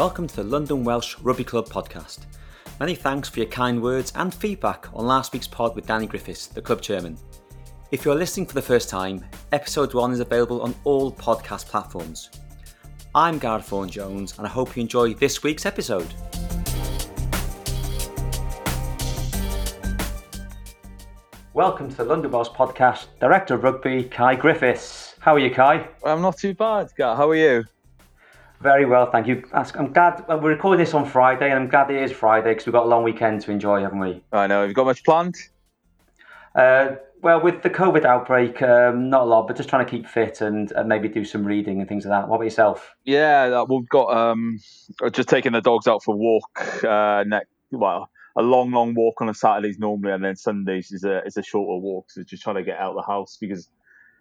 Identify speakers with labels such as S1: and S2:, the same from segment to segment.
S1: Welcome to the London Welsh Rugby Club podcast. Many thanks for your kind words and feedback on last week's pod with Danny Griffiths, the club chairman. If you're listening for the first time, episode 1 is available on all podcast platforms. I'm Gareth Vaughan Jones and I hope you enjoy this week's episode. Welcome to the London Welsh podcast, Director of Rugby, Cai Griffiths. How are you, Cai?
S2: I'm not too bad, Gareth. How are you?
S1: Very well, thank you. I'm glad we're recording this on Friday, and I'm glad it is Friday because we've got a long weekend to enjoy, haven't we?
S2: I know. Have you got much planned?
S1: Uh, well, with the COVID outbreak, um, not a lot, but just trying to keep fit and uh, maybe do some reading and things like that. What about yourself?
S2: Yeah, we've got um, just taking the dogs out for a walk. Uh, next, well, a long, long walk on a Saturdays normally, and then Sundays is a is a shorter walk. So just trying to get out of the house because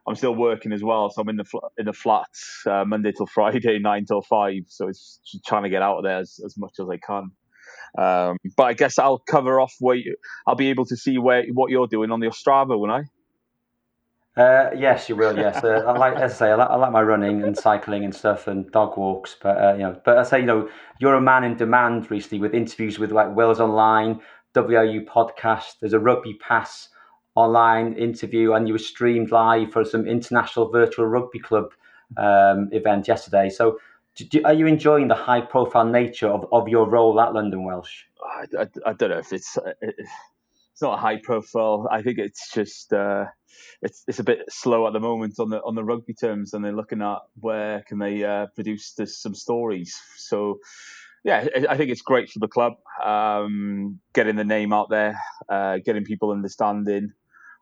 S2: I'm still working as well, so I'm in the fl- in the flats uh, Monday till Friday, nine till five. So it's just trying to get out of there as, as much as I can. Um, but I guess I'll cover off where you, I'll be able to see where what you're doing on the Strava, won't
S1: I? Uh, yes, you will. Yes, uh, I like as I say, I like, I like, my running and cycling and stuff and dog walks. But uh, you know, but I say, you know, you're a man in demand recently with interviews with like Wales Online, WRU podcast. There's a Rugby Pass online interview and you were streamed live for some international virtual rugby club um, event yesterday. So, do, are you enjoying the high profile nature of, of your role at London Welsh?
S2: I, I, I don't know if it's it's not a high profile. I think it's just uh, it's it's a bit slow at the moment on the on the rugby terms, and they're looking at where can they uh, produce this, some stories. So yeah, I think it's great for the club, um, getting the name out there, uh, getting people understanding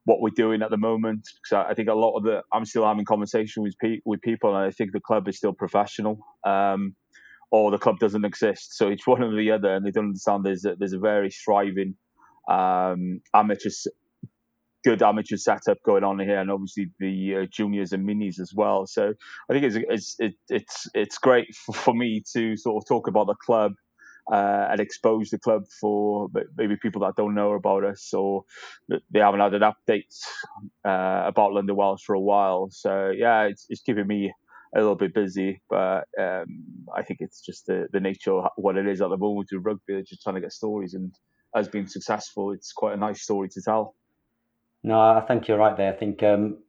S2: what we're doing at the moment. Because I think a lot of the I'm still having conversation with pe- with people, and I think the club is still professional, um, or the club doesn't exist. So it's one or the other, and they don't understand there's a, there's a very thriving um, amateur, good amateur setup going on here, and obviously the uh, juniors and minis as well. So I think it's it's it, it's it's great for, for me to sort of talk about the club uh, and expose the club for maybe people that don't know about us or they haven't had an update uh, about London Welsh for a while. So yeah, it's, it's keeping me a little bit busy, but um, I think it's just the, the nature of what it is at the moment with rugby, just trying to get stories and has been successful. It's quite a nice story to tell.
S1: No, I think you're right there. I think um,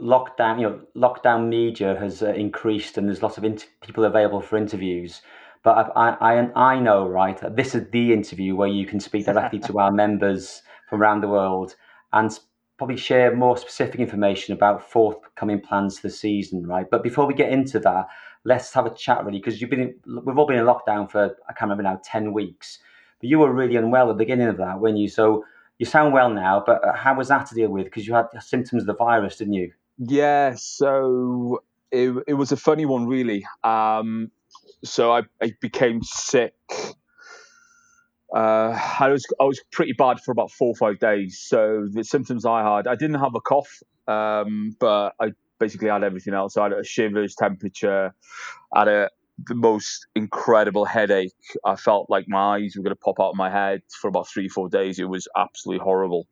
S1: lockdown, you know, lockdown media has uh, increased, and there's lots of inter- people available for interviews. But I, I, I know, right, this is the interview where you can speak directly to our members from around the world and probably share more specific information about forthcoming plans for the season, right? But before we get into that, let's have a chat really, because you've been, we've all been in lockdown for, I can't remember now, 10 weeks. But you were really unwell at the beginning of that, weren't you? So you sound well now, but uh, how was that to deal with? Because you had symptoms of the virus, didn't you?
S2: Yeah, so it, it was a funny one, really. Um, so I, I became sick. Uh, I was I was pretty bad for about four or five days. So the symptoms I had, I didn't have a cough, um, but I basically had everything else. I had a shivers, temperature, had a the most incredible headache. I felt like my eyes were going to pop out of my head for about three, four days. It was absolutely horrible.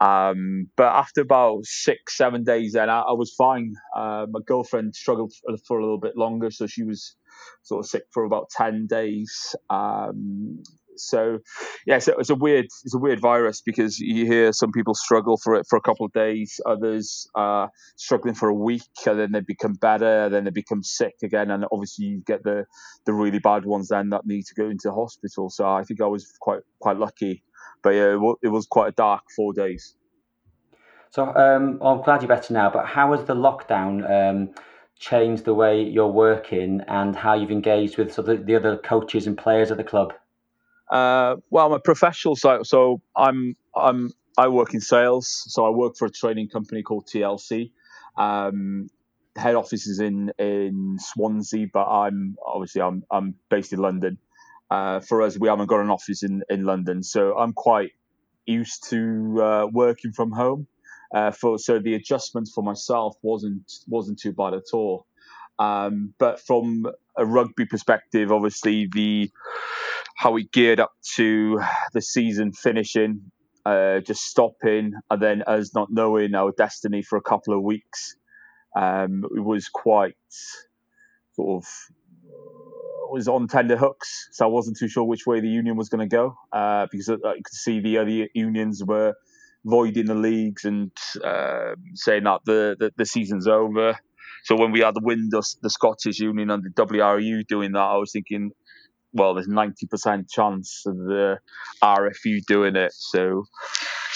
S2: Um, but after about six, seven days, then I, I was fine. Uh, my girlfriend struggled for, a little bit longer, so she was sort of sick for about 10 days. Um, so yeah, so it's a weird it's a weird virus because you hear some people struggle for it for a couple of days, others are struggling for a week, and then they become better, then they become sick again, and obviously you get the the really bad ones then that need to go into hospital. So I think I was quite quite lucky, but yeah, it was quite a dark four days.
S1: So um, I'm glad you're better now. But how was the lockdown? Um, changed the way you're working and how you've engaged with sort of the other coaches and players at the club?
S2: Uh, well, I'm a professional, so, so I'm I'm I work in sales. So I work for a training company called TLC. Um, head office is in in Swansea, but I'm obviously I'm I'm based in London. Uh, for us, we haven't got an office in in London, so I'm quite used to uh, working from home. Uh, for so the adjustment for myself wasn't wasn't too bad at all. Um, but from a rugby perspective, obviously the how we geared up to the season finishing uh, just stopping, and then us not knowing our destiny for a couple of weeks. Um, it was quite sort of was on tender hooks, so I wasn't too sure which way the union was going to go uh, because I could see the other unions were voiding the leagues and uh, saying that the, the, the season's over. So when we had the win the, the Scottish Union and the WRU doing that, I was thinking, well, there's 90% chance of the RFU doing it. So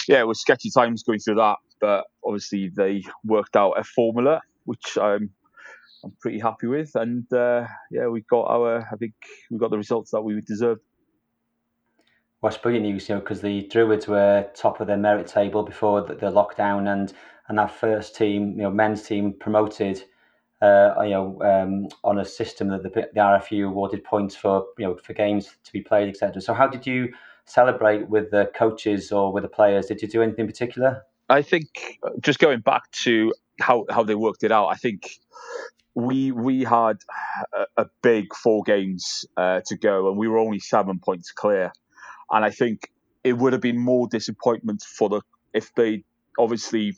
S2: yeah, it was sketchy times going through that, but obviously they worked out a formula which I'm I'm pretty happy with. And uh, yeah, we got our, I think we got the results that we deserved.
S1: Well, brilliant news, you know, because the Druids were top of their merit table before the, the lockdown, and and that first team, you know, men's team promoted, uh, you know, um, on a system that the, the RFU awarded points for, you know, for games to be played, etc. So, how did you celebrate with the coaches or with the players? Did you do anything in particular?
S2: I think just going back to how how they worked it out, I think we we had a, a big four games uh, to go, and we were only seven points clear. And I think it would have been more disappointment for the if they obviously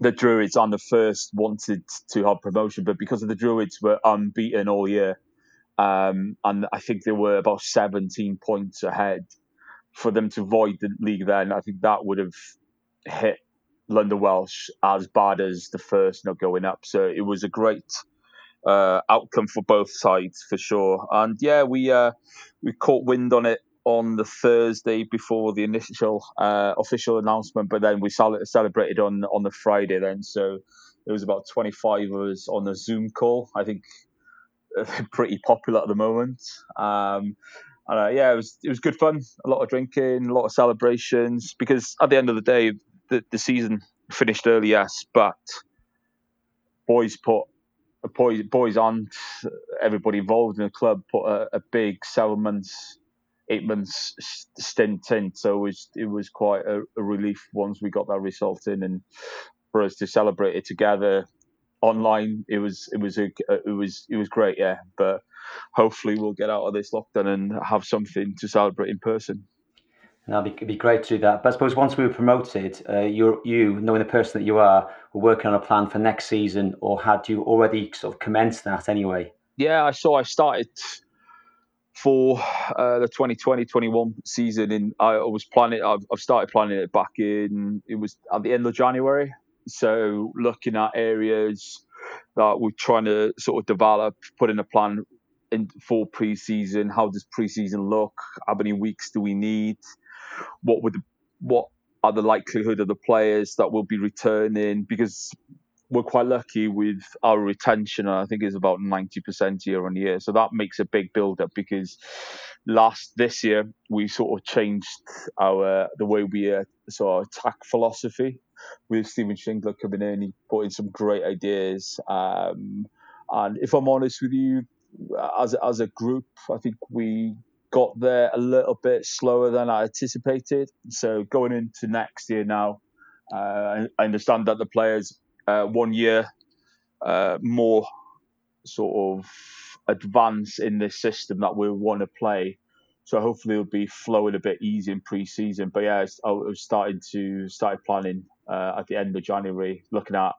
S2: the Druids on the first wanted to have promotion, but because of the Druids were unbeaten all year, um, and I think they were about 17 points ahead for them to void the league. Then I think that would have hit London Welsh as bad as the first not going up. So it was a great uh, outcome for both sides for sure. And yeah, we uh, we caught wind on it on the Thursday before the initial uh, official announcement, but then we celebrated on on the Friday then. So it was about 25 of us on a Zoom call. I think pretty popular at the moment. Um, and uh, yeah, it was it was good fun. A lot of drinking, a lot of celebrations. Because at the end of the day, the, the season finished early, yes, but boys put boys, boys and everybody involved in the club put a, a big seven months, eight months stint in. So it was it was quite a, a, relief once we got that result in, and for us to celebrate it together online, it was it was a it was it was great, yeah. But hopefully we'll get out of this lockdown and have something to celebrate in person.
S1: And that'd be, it'd be great to do that. But I suppose once we were promoted, uh, you, you, knowing the person that you are, were working on a plan for next season, or had you already sort of commenced that anyway?
S2: Yeah, I saw. I started for uh, the 2020-21 season, and I was planning. I've, I've started planning it back in. It was at the end of January. So looking at areas that we're trying to sort of develop, put in a plan in for pre-season. How does pre-season look? How many weeks do we need? what would what are the likelihood of the players that will be returning because we're quite lucky with our retention. And I think is about ninety percent year on year, so that makes a big build up. Because last this year we sort of changed our the way we uh, of attack philosophy with Stephen Shingler coming in. He put in some great ideas, um, and if I'm honest with you, as as a group, I think we got there a little bit slower than I anticipated. So going into next year now, uh, I understand that the players uh, one year uh, more sort of advance in this system that we want to play. So hopefully it'll be flowing a bit easy in pre-season. But yeah, I was starting to started planning uh, at the end of January, looking at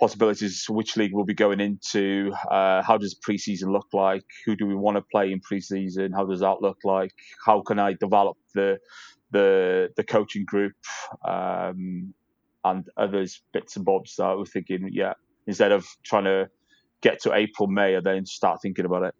S2: possibilities which league we'll be going into uh, how does pre-season look like who do we want to play in pre-season, how does that look like how can i develop the the the coaching group um, and others bits and bobs that we're thinking yeah instead of trying to get to april may and then start thinking about it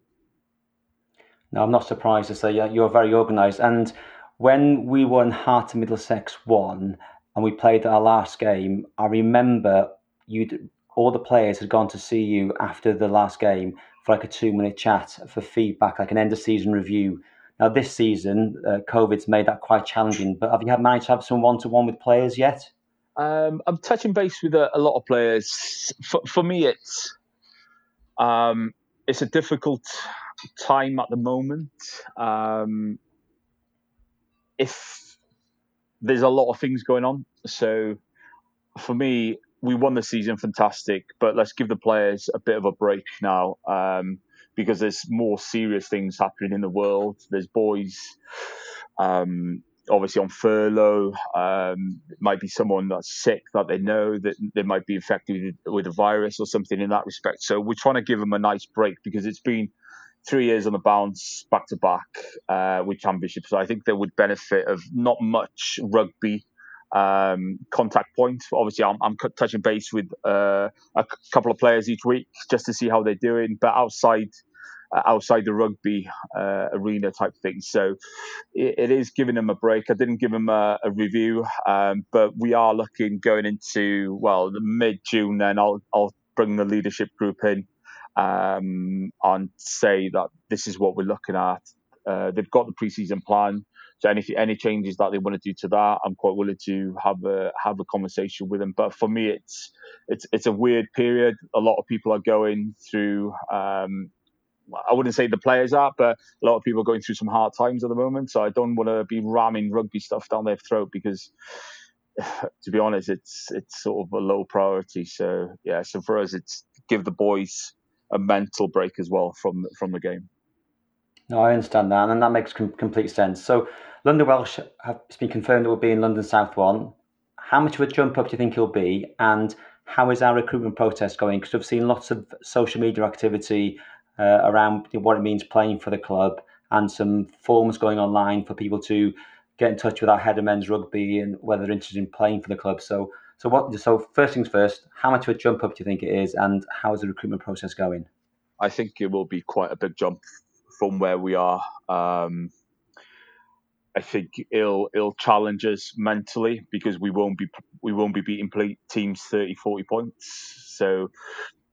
S1: no i'm not surprised to say you're very organized and when we won Heart of Middlesex 1 and we played our last game, I remember you'd all the players had gone to see you after the last game for like a two minute chat for feedback, like an end of season review. Now this season, uh, COVID's made that quite challenging. But have you had managed to have some one to one with players yet?
S2: Um, I'm touching base with a, a, lot of players. For, for me, it's um, it's a difficult time at the moment. Um, if there's a lot of things going on, so for me, we won the season, fantastic, but let's give the players a bit of a break now um, because there's more serious things happening in the world. There's boys um, obviously on furlough. Um, it might be someone that's sick that they know that they might be infected with, a virus or something in that respect. So we're trying to give them a nice break because it's been three years on the bounce back to back uh, with championships. So I think they would benefit of not much rugby um, contact points. Obviously, I'm, I'm touching base with uh, a couple of players each week just to see how they're doing. But outside outside the rugby uh, arena type thing. So it, it is giving them a break. I didn't give them a, a review, um, but we are looking going into well mid June. Then I'll I'll bring the leadership group in um, and say that this is what we're looking at. Uh, they've got the preseason plan. So any any changes that they want to do to that, I'm quite willing to have a have a conversation with them. But for me, it's it's it's a weird period. A lot of people are going through. Um, I wouldn't say the players are, but a lot of people are going through some hard times at the moment. So I don't want to be ramming rugby stuff down their throat because, to be honest, it's it's sort of a low priority. So yeah, so for us, it's give the boys a mental break as well from from the game.
S1: No, I understand that, and that makes com- complete sense. So, London Welsh have been confirmed it will be in London South One. How much of a jump up do you think it'll be, and how is our recruitment process going? Because we've seen lots of social media activity uh, around what it means playing for the club, and some forms going online for people to get in touch with our head of men's rugby and whether they're interested in playing for the club. So, so what? So first things first, how much of a jump up do you think it is, and how is the recruitment process going?
S2: I think it will be quite a big jump from where we are. Um, I think it'll it'll challenge us mentally because we won't be we won't be beating teams 30, 40 points. So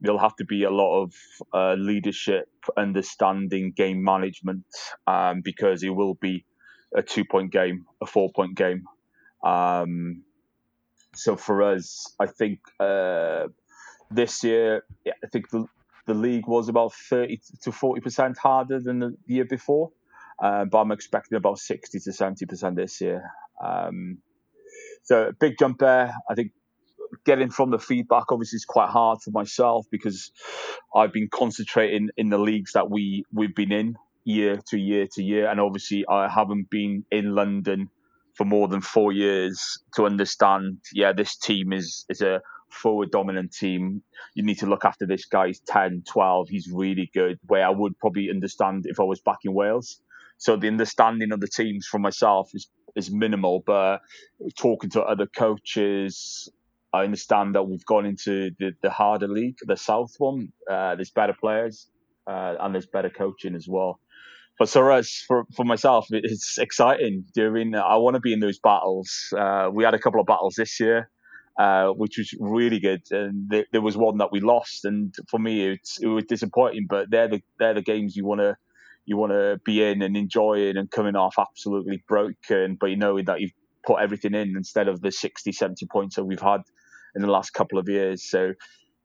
S2: there'll have to be a lot of uh, leadership, understanding, game management, um, because it will be a two point game, a four point game. Um, so for us, I think uh, this year, yeah, I think the, the league was about 30 to 40% harder than the year before. Uh, but I'm expecting about 60 to 70% this year. Um, so a big jump there. I think getting from the feedback obviously is quite hard for myself because I've been concentrating in the leagues that we we've been in year to year to year, and obviously I haven't been in London for more than four years to understand. Yeah, this team is is a forward dominant team. You need to look after this guy. He's 10, 12. He's really good. Where I would probably understand if I was back in Wales. So the understanding of the teams for myself is is minimal. But talking to other coaches, I understand that we've gone into the, the harder league, the South one. Uh, there's better players uh, and there's better coaching as well. But for us, for, for myself, it's exciting. Doing, I want to be in those battles. Uh, we had a couple of battles this year uh, which was really good. And th- there was one that we lost, and for me, it's, it was disappointing. But they're the they're the games you want to you want to be in and enjoying and coming off absolutely broken, but you know that you've put everything in instead of the 60, 70 points that we've had in the last couple of years. So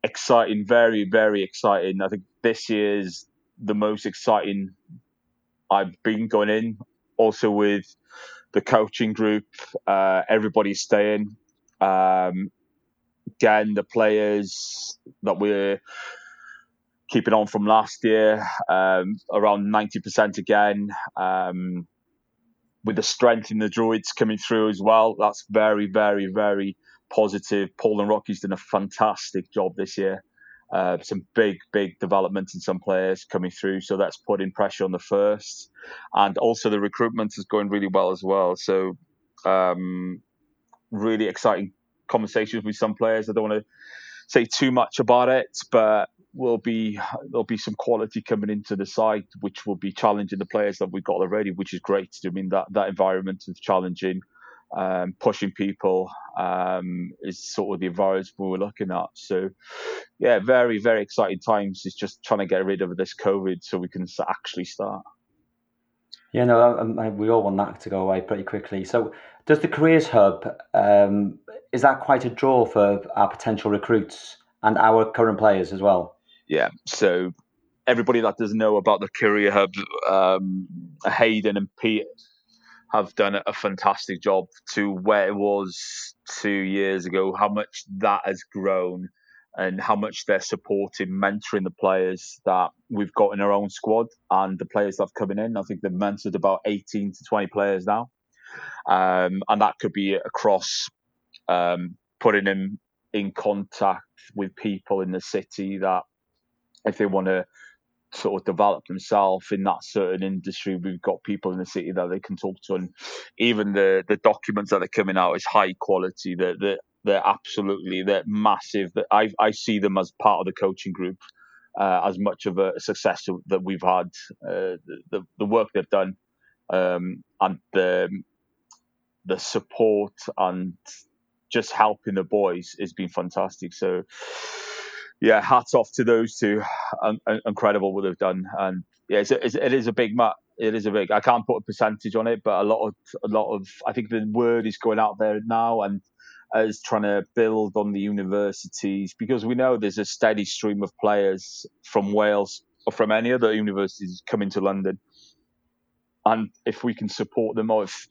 S2: exciting, very, very exciting. I think this year's the most exciting I've been going in. Also with the coaching group, uh, everybody's staying. Um, again, the players that we're keeping on from last year, um, around 90% again. Um, with the strength in the Druids coming through as well, that's very, very, very positive. Paul and Rocky's done a fantastic job this year. Uh, some big, big development in some players coming through, so that's putting pressure on the first, and also the recruitment is going really well as well. So um, really exciting conversations with some players. I don't want to say too much about it, but will be there'll be some quality coming into the side, which will be challenging the players that we've got already, which is great. I mean that that environment is challenging, um, pushing people um, is sort of the environment we're looking at. So yeah, very very exciting times. It's just trying to get rid of this COVID so we can actually start.
S1: Yeah, no, um, we all want that to go away pretty quickly. So, does the careers hub um, is that quite a draw for our potential recruits and our current players as well?
S2: Yeah. So everybody that doesn't know about the career hub, um, Hayden and Pete have done a fantastic job to where it was two years ago. How much that has grown and how much they're supporting, mentoring the players that we've got in our own squad and the players that have coming in. I think they've mentored about 18 to 20 players now. um, and that could be across um, putting them in contact with people in the city that if they want to sort of develop themselves in that certain industry. We've got people in the city that they can talk to, and even the the documents that are coming out is high quality. They're they're, they're absolutely they're massive. That I I see them as part of the coaching group. Uh, as much of a success that we've had, uh, the the work they've done, um, and the the support and just helping the boys has been fantastic. So yeah, hats off to those two. Um, Un- incredible what they've done, and yeah, it's it's, it is a big mat. It is a big. I can't put a percentage on it, but a lot of a lot of. I think the word is going out there now, and as trying to build on the universities because we know there's a steady stream of players from Wales or from any other universities coming to London, and if we can support them or if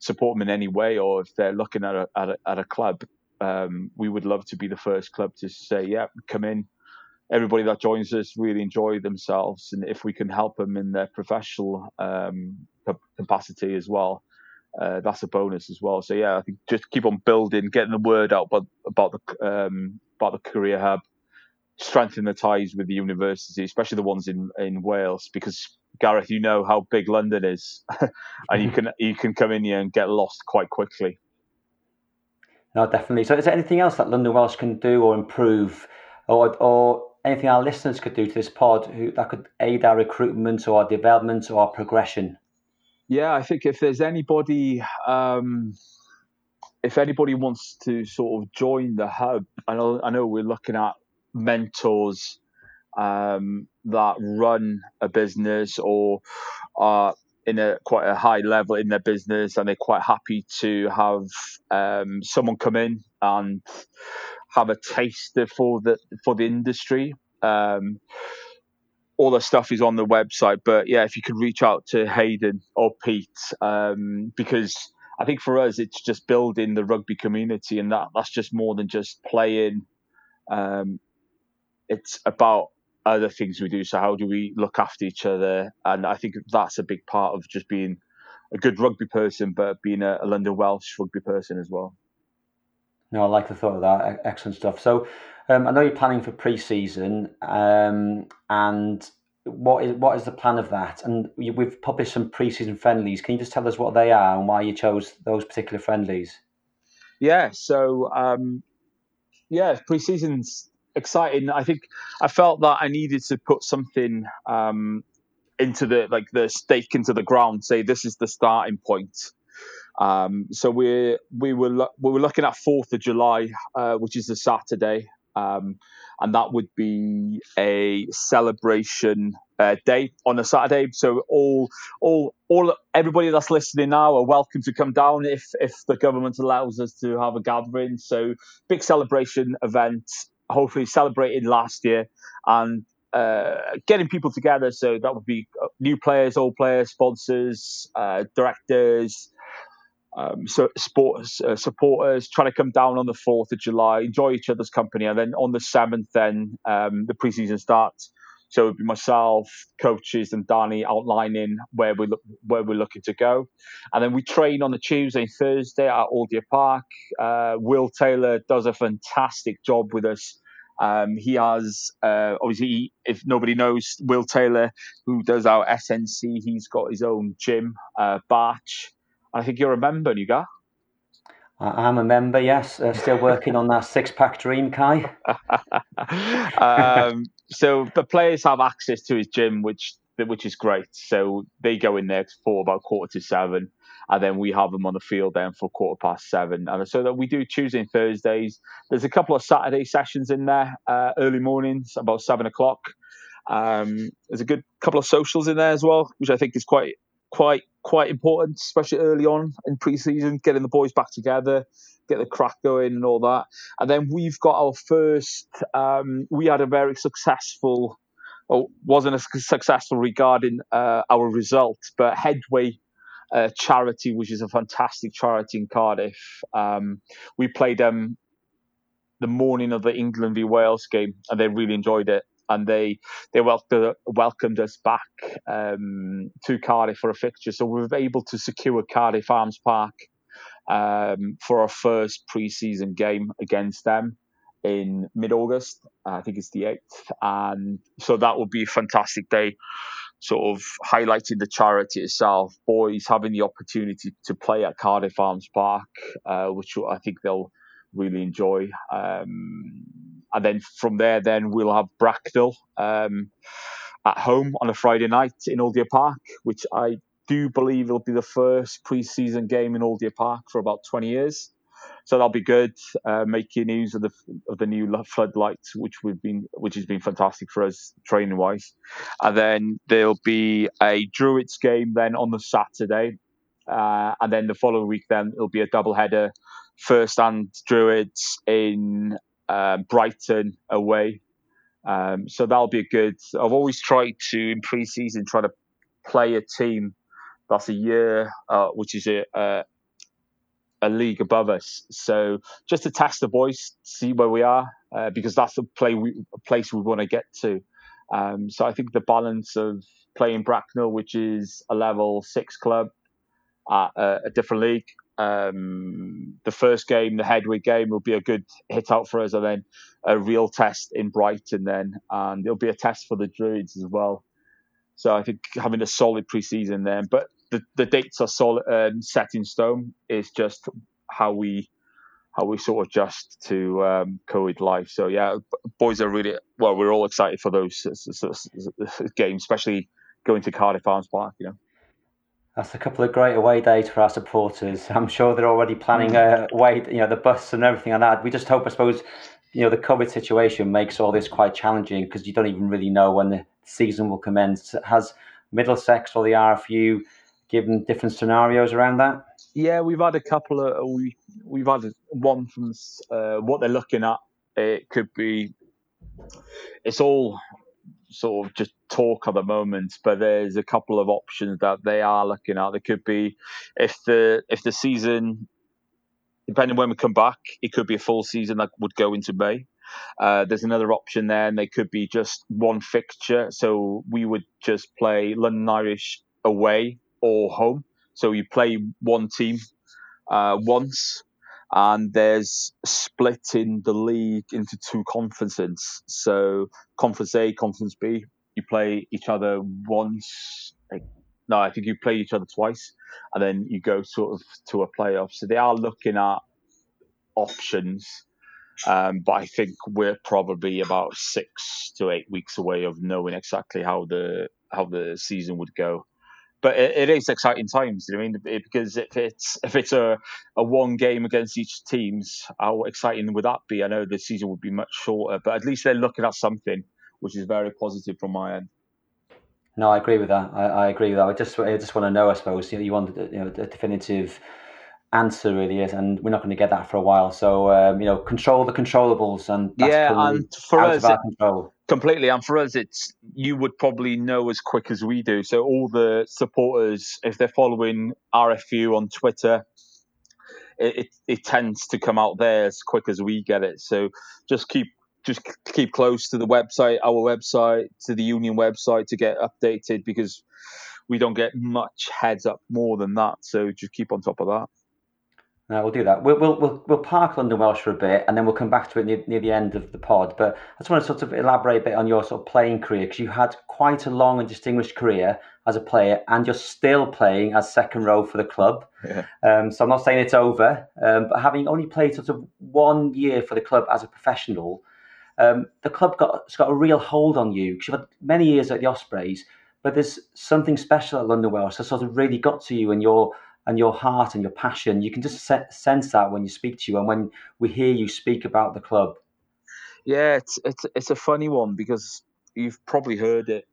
S2: support them in any way, or if they're looking at a at a, at a club, um, we would love to be the first club to say, yeah, come in. Everybody that joins us really enjoy themselves, and if we can help them in their professional um, capacity as well, uh, that's a bonus as well. So yeah, I think just keep on building, getting the word out about about the um, about the career hub, strengthen the ties with the university, especially the ones in in Wales, because Gareth, you know how big London is, and you can you can come in here and get lost quite quickly.
S1: No, definitely. So, is there anything else that London Welsh can do or improve, or or anything our listeners could do to this pod who, that could aid our recruitment or our development or our progression?
S2: Yeah, I think if there's anybody, um, if anybody wants to sort of join the hub, I know I know we're looking at mentors um, that run a business or are in a quite a high level in their business, and they're quite happy to have um, someone come in and have a taster for the for the industry. Um, all the stuff is on the website, but yeah, if you could reach out to Hayden or Pete, um, because I think for us it's just building the rugby community, and that that's just more than just playing. Um, it's about other things we do. So how do we look after each other? And I think that's a big part of just being a good rugby person, but being a, a London Welsh rugby person as well.
S1: No, I like the thought of that. Excellent stuff. So um, I know you're planning for pre-season, um, and what is what is the plan of that? And we've published some pre-season friendlies. Can you just tell us what they are and why you chose those particular friendlies?
S2: Yeah. So um, yeah, pre-season's exciting. I think I felt that I needed to put something um, into the like the stake into the ground. Say this is the starting point. Um, so we we were lo- we were looking at Fourth of July, uh, which is a Saturday, um, and that would be a celebration uh, day on a Saturday. So all all all everybody that's listening now are welcome to come down if if the government allows us to have a gathering. So big celebration event hopefully celebrating last year and uh, getting people together. So that would be uh, new players, old players, sponsors, uh, directors, um, so sports uh, supporters trying to come down on the fourth of July, enjoy each other's company, and then on the seventh, then um, the preseason starts. So it would be myself, coaches, and Danny outlining where we look, where we're looking to go, and then we train on the Tuesday and Thursday at Deer Park. Uh, Will Taylor does a fantastic job with us. Um, he has uh, obviously, if nobody knows Will Taylor, who does our SNC, he's got his own gym, uh, Batch. I think you're a member, Nuga.
S1: I'm a member, yes. Uh, still working on that six pack dream, Cai.
S2: um, so the players have access to his gym, which which is great. So they go in there for about quarter to seven, and then we have them on the field then for quarter past seven. And so that we do Tuesday and Thursdays. There's a couple of Saturday sessions in there, uh, early mornings, about seven o'clock. Um, there's a good couple of socials in there as well, which I think is quite quite quite important, especially early on in pre-season, getting the boys back together, get the crack going and all that. And then we've got our first. Um, we had a very successful, or wasn't as successful regarding uh, our result, but Headway. Uh, charity, which is a fantastic charity in Cardiff. Um, we played them the morning of the England v Wales game, and they really enjoyed it and they they welcomed, welcomed us back um, to Cardiff for a fixture. So we were able to secure Cardiff Arms Park um, for our first preseason game against them in mid-August. I think it's the eighth, and so that would be a fantastic day. Sort of highlighting the charity itself, boys having the opportunity to play at Cardiff Arms Park, uh, which I think they'll really enjoy. Um, and then from there, then we'll have Bracknell um, at home on a Friday night in Deer Park, which I do believe it'll be the first pre-season game in Deer Park for about 20 years. So that'll be good. Uh, making use of the of the new floodlights, which we've been, which has been fantastic for us training wise. And then there'll be a Druids game then on the Saturday, uh, and then the following week then it'll be a double header. First and Druids in uh, Brighton away. Um, so that'll be a good. I've always tried to in pre-season try to play a team that's a year, uh, which is a, a, a league above us. So just to test the boys, see where we are, uh, because that's the play we, place we want to get to. Um, so I think the balance of playing Bracknell, which is a level six club at a, a different league. Um, the first game, the Headway game, will be a good hit out for us, and then a real test in Brighton. Then, and it'll be a test for the Druids as well. So I think having a solid preseason then, but the, the dates are solid, um, set in stone. It's just how we how we sort of adjust to um, COVID life. So yeah, boys are really well. We're all excited for those games, especially going to Cardiff Arms Park. You know.
S1: That's a couple of great away days for our supporters. I'm sure they're already planning mm. a away, you know, the bus and everything like that. We just hope, I suppose, you know, the COVID situation makes all this quite challenging because you don't even really know when the season will commence. Has Middlesex or the RFU given different scenarios around that?
S2: Yeah, we've had a couple of we we've had one from uh, what they're looking at. It could be. It's all sort of just talk at the moment, but there's a couple of options that they are looking at. There could be if the if the season, depending when we come back, it could be a full season that would go into May. Uh, there's another option there, and they could be just one fixture. So we would just play London Irish away or home. So you play one team uh, once, and there's splitting the league into two conferences. So Conference A, Conference B, you play each other once. No, I think you play each other twice, and then you go sort of to a playoff. So they are looking at options. Um, but I think we're probably about six to eight weeks away of knowing exactly how the how the season would go but it, it is exciting times. You know I mean, because if it's if it's a, a one game against each teams, how exciting would that be? I know the season would be much shorter, but at least they're looking at something, which is very positive from my end.
S1: No, I agree with that. I, I agree with that. I just I just want to know. I suppose you, know, you want you know a definitive answer really is, and we're not going to get that for a while. So um, you know, control the controllables, and
S2: yeah, and for us, completely. And for us, it's you would probably know as quick as we do. So all the supporters, if they're following RFU on Twitter, it, it, it tends to come out there as quick as we get it. So just keep just keep close to the website, our website, to the union website to get updated because we don't get much heads up more than that. So just keep on top of that.
S1: No, we'll do that. We'll, we'll, we'll, we'll park London Welsh for a bit and then we'll come back to it near, near the end of the pod. But I just want to sort of elaborate a bit on your sort of playing career because you had quite a long and distinguished career as a player and you're still playing as second row for the club. Yeah. Um, so I'm not saying it's over, um, but having only played sort of one year for the club as a professional, um, the club got, has got a real hold on you because you've had many years at the Ospreys, but there's something special at London Welsh that sort of really got to you and your and your heart and your passion. You can just sense that when you speak to you and when we hear you speak about the club.
S2: Yeah, it's it's it's a funny one because you've probably heard it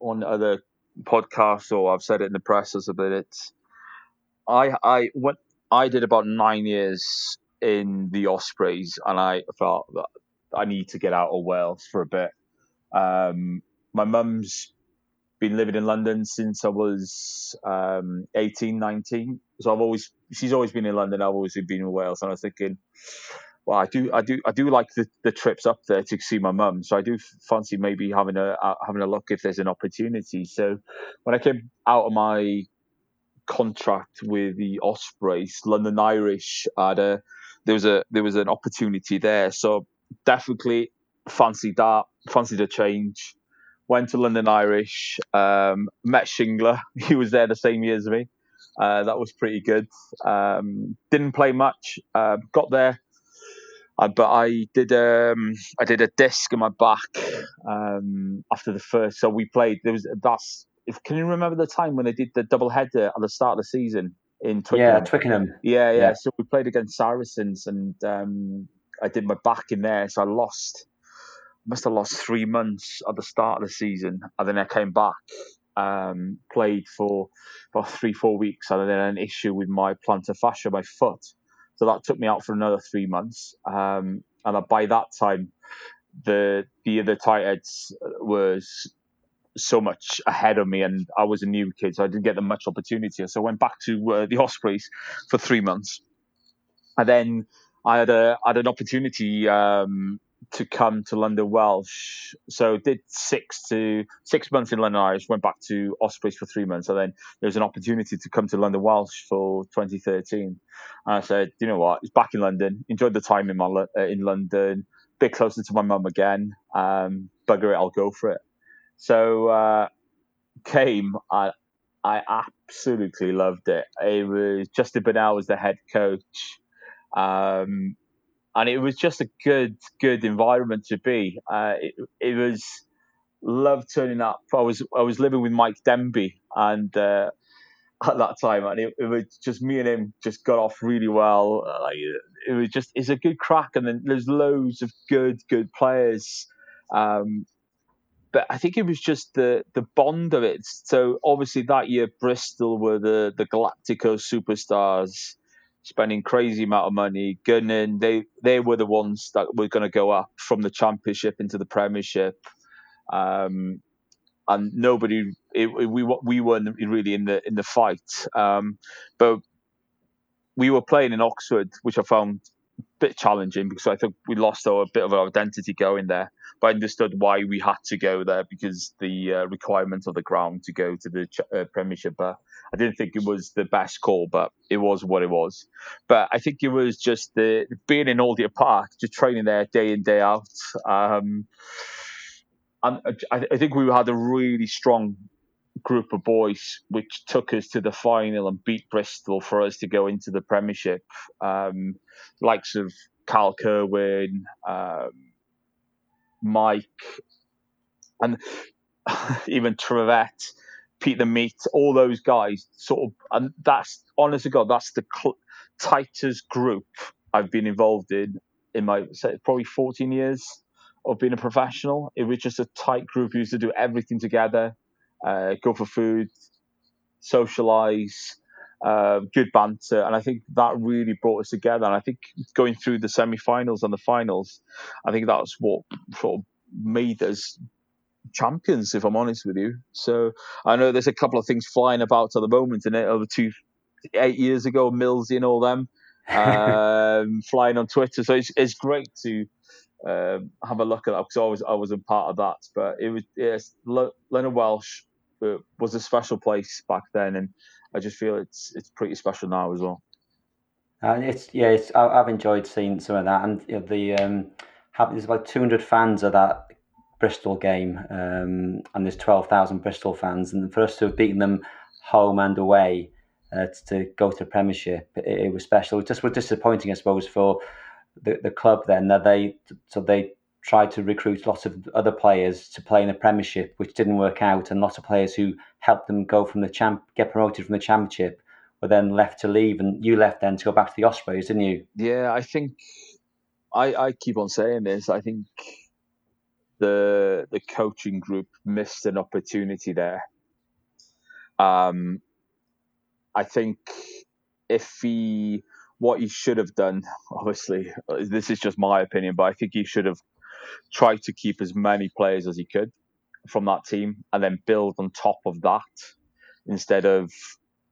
S2: on other podcasts or I've said it in the press as a bit. It's I I went I did about nine years in the Ospreys and I felt that I need to get out of Wales for a bit. Um, my mum's been living in London since I was um, 18, 19. So I've always, she's always been in London. I've always been in Wales. And I was thinking, well, I do, I do, I do like the, the trips up there to see my mum. So I do fancy maybe having a uh, having a look if there's an opportunity. So when I came out of my contract with the Ospreys, London Irish had a there was a there was an opportunity there. So definitely fancied that, fancied a change. Went to London Irish, um, met Shingler. He was there the same year as me. Uh, that was pretty good. Um, didn't play much. Uh, got there, uh, but I did. Um, I did a disc in my back um, after the first. So we played. There was that's. If, can you remember the time when they did the double header at the start of the season in Twickenham?
S1: Yeah, Twickenham.
S2: Yeah, yeah. yeah. So we played against Saracens, and um, I did my back in there. So I lost. Must have lost three months at the start of the season, and then I came back um, played for about three, four weeks, and then an issue with my plantar fascia, my foot. So that took me out for another three months. Um, and by that time, the the other tight heads was so much ahead of me, and I was a new kid, so I didn't get them much opportunity. So I went back to uh, the Ospreys for three months, and then I had a I had an opportunity um, to come to London Welsh. So did six to six months in London Irish, went back to Ospreys for three months, and then there was an opportunity to come to London Welsh for 2013. And I said, you know what, it's back in London, enjoyed the time in my uh, in London, bit closer to my mum again. Um, bugger it, I'll go for it. So uh, came, I I absolutely loved it. It was Justin Burnell was the head coach. Um, and it was just a good, good environment to be. Uh, it, it, was love turning up. I was I was living with Mike Denbee, and uh, at that time, and it, it, was just me and him just got off really well. Like it was just it's a good crack, and then there's loads of good, good players. Um, but I think it was just the the bond of it. So obviously that year Bristol were the the Galactico superstars spending crazy amount of money. Gunning, they they were the ones that were going to go up from the championship into the Premiership, um, and nobody it, we we weren't really in the in the fight. Um, but we were playing in Oxford, which I found bit challenging because I think we lost our bit of our identity going there but I understood why we had to go there because the uh, requirements of the ground to go to the uh, Premiership. But I didn't think it was the best call, but it was what it was. But I think it was just the being in Old Deer Park, just training there day in day out. Um, and I, I think we had a really strong group of boys, which took us to the final and beat Bristol for us to go into the Premiership. Um, likes of Carl Kerwin, um, Mike, and even Trevette, Peter Meat, all those guys, sort of, and that's honest to God, that's the cl- tightest group I've been involved in in my probably 14 years of being a professional. It was just a tight group. We used to do everything together, uh, go for food, socialize, uh, good banter, and I think that really brought us together. And I think going through the semi-finals and the finals, I think that's what sort of made us champions. If I'm honest with you, so I know there's a couple of things flying about at the moment, and over two, eight years ago, Millsy and all them um, flying on Twitter. So it's, it's great to. Um, have a look at that because I was I wasn't part of that, but it was yes. London Welsh was a special place back then, and I just feel it's it's pretty special now as well.
S1: And it's yeah, it's I, have enjoyed seeing some of that, and you know, the um, have, there's about 200 fans of that Bristol game, um, and there's 12,000 Bristol fans, and for us to have beaten them home and away uh, to go to Premiership, it, it was special. It just was disappointing, I suppose, for the, the club then that they so they tried to recruit lots of other players to play in the Premiership, which didn't work out, and lots of players who helped them go from the champ, get promoted from the Championship, were then left to leave, and you left then to go back to the Ospreys, didn't you?
S2: Yeah, I think I, I keep on saying this. I think the the coaching group missed an opportunity there. Um, I think if he what he should have done, obviously, this is just my opinion, but I think he should have try to keep as many players as he could from that team and then build on top of that instead of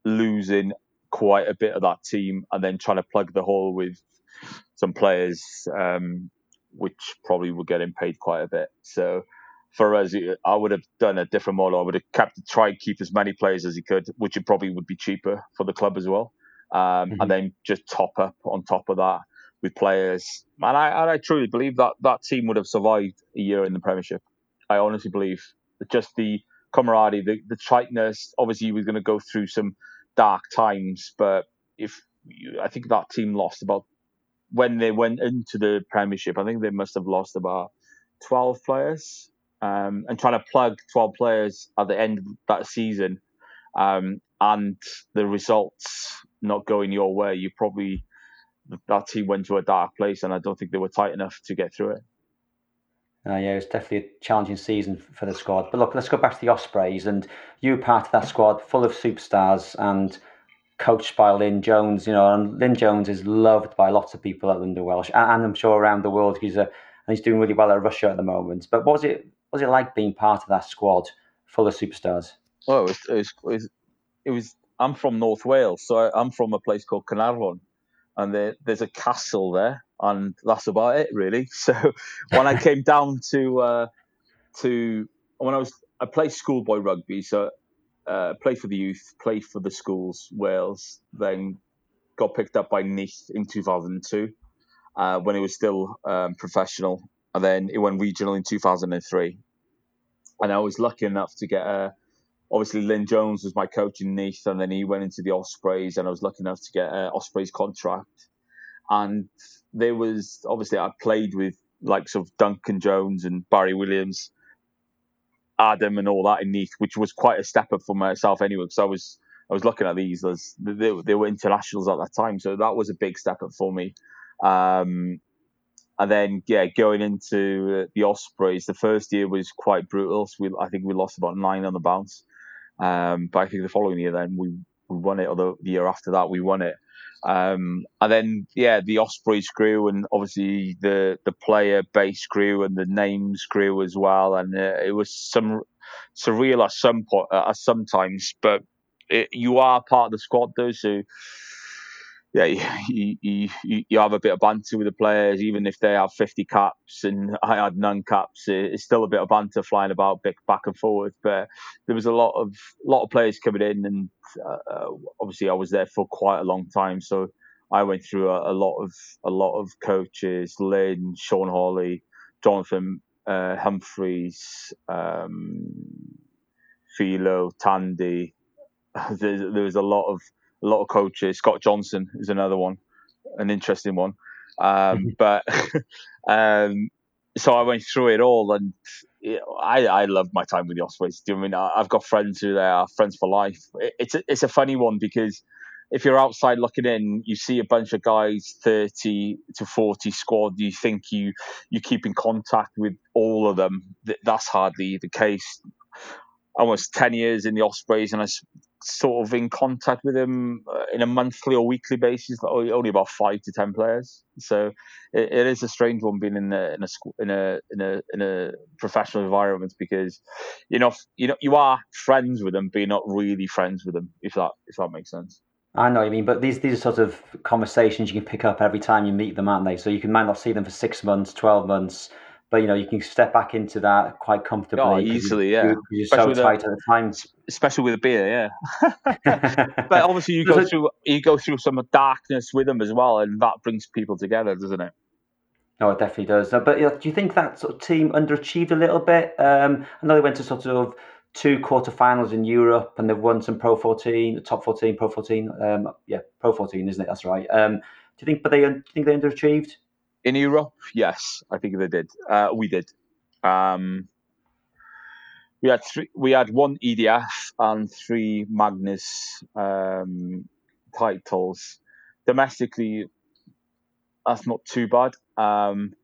S2: losing quite a bit of that team and then trying to plug the hole with some players um, which probably were getting paid quite a bit. So for us, I would have done a different model. I would have kept tried to keep as many players as he could, which it probably would be cheaper for the club as well. Um, mm-hmm. And then just top up on top of that with players. And I, and I truly believe that that team would have survived a year in the Premiership. I honestly believe that just the camaraderie, the, the tightness. Obviously, we're going to go through some dark times, but if you, I think that team lost about when they went into the Premiership, I think they must have lost about 12 players. Um, and trying to plug 12 players at the end of that season um, and the results not going your way, you probably that team went to a dark place, and I don't think they were tight enough to get through it.
S1: Uh, yeah, it was definitely a challenging season for the squad. But look, let's go back to the Ospreys, and you were part of that squad, full of superstars and coached by Lyn Jones. You know, and Lyn Jones is loved by lots of people at London Welsh, and, I'm sure around the world. He's a and he's doing really well at Russia at the moment. But what was it? What was it like being part of that squad full of superstars?
S2: Well, it was, it was, it was, it was I'm from North Wales, so I'm from a place called Caernarfon, and there, there's a castle there, and that's about it really. So when I came down to uh, to when I was I played schoolboy rugby, so uh, played for the youth, played for the schools, Wales, then got picked up by Neath in 2002 uh, when it was still um, professional, and then it went regional in 2003. And I was lucky enough to get a obviously Lyn Jones was my coach in Neath, and then he went into the Ospreys, and I was lucky enough to get an Ospreys contract. And there was obviously I played with likes of Duncan Jones and Barry Williams, Adam, and all that in Neath, which was quite a step up for myself anyway, because I was I was looking at these as they, they were internationals at that time, so that was a big step up for me. Um, and then yeah, going into the Ospreys, the first year was quite brutal. So we, I think we lost about nine on the bounce. Um, but I think the following year, then we, we won it, or the, the year after that, we won it. Um, and then yeah, the Ospreys grew, and obviously the the player base grew, and the names grew as well. And uh, it was some surreal at some point, uh, sometimes, but it, you are part of the squad though, so yeah, you, you, you have a bit of banter with the players, even if they have 50 caps and I had none caps. It's still a bit of banter flying about back and forth. But there was a lot of lot of players coming in, and uh, obviously I was there for quite a long time, so I went through a, a lot of a lot of coaches: Lyn, Sean Holley, Jonathan uh, Humphreys, um, Philo, Tandy. There was a lot of a lot of coaches. Scott Johnson is another one, an interesting one. Um, but um, so I went through it all, and I I love my time with the Ospreys. Do you know I mean I've got friends who they are friends for life. It's a, it's a funny one because if you're outside looking in, you see a bunch of guys, thirty to forty squad. You think you you keep in contact with all of them. That's hardly the case. Almost ten years in the Ospreys, and I sort of in contact with him uh, in a monthly or weekly basis. Only about five to ten players, so it, it is a strange one being in a in a in a in a, in a professional environment because you know you know you are friends with them, but you're not really friends with them. If that if that makes sense.
S1: I know what you mean, but these these are sort of conversations you can pick up every time you meet them, aren't they? So you can might not see them for six months, twelve months, but you know you can step back into that quite comfortably.
S2: Oh, easily,
S1: you,
S2: yeah.
S1: You're especially so tight a, at the time,
S2: especially with a beer, yeah. but obviously, you go through you go through some darkness with them as well, and that brings people together, doesn't it?
S1: No, it definitely does. But you know, do you think that sort of team underachieved a little bit? Um, I know they went to sort of two quarterfinals in Europe, and they've won some Pro 14, top 14, Pro 14. Um, yeah, Pro 14, isn't it? That's right. Um, do you think? But they do you think they underachieved?
S2: In Europe, yes, I think they did. Uh, we did. Um, we had three. We had one EDF and three Magners um, titles. Domestically, that's not too bad. Um,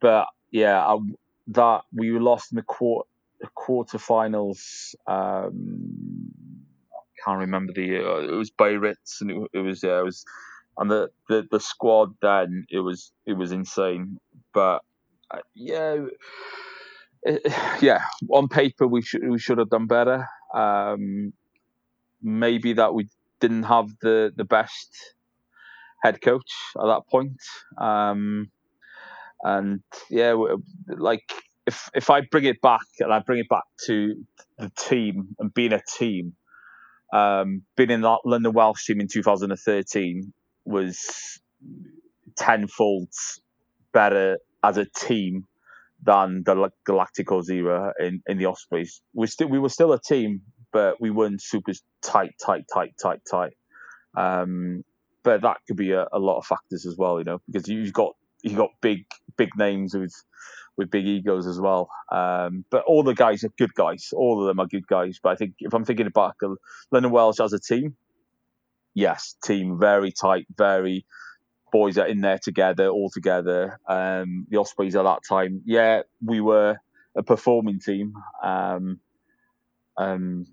S2: but yeah, I, that we lost in the quarter quarterfinals. Um, I can't remember the. Uh, it was Biarritz, and it, it was yeah, it was and the, the, the squad then it was it was insane. But uh, yeah, it, yeah, on paper we should we should have done better. Um, maybe that we didn't have the the best head coach at that point. Um, and yeah, like if if I bring it back and I bring it back to the team and being a team, um, being in that London Welsh team in 2013 was tenfold better as a team than the Galacticos era in, in the Ospreys. We still we were still a team, but we weren't super tight, tight, tight, tight, tight. Um, but that could be a, a, lot of factors as well, you know, because you've got you've got big big names with with big egos as well. Um, but all the guys are good guys. All of them are good guys. But I think if I'm thinking about London Welsh as a team, yes, team very tight, very boys are in there together, all together. Um, the Ospreys at that time, yeah, we were a performing team. Um, um,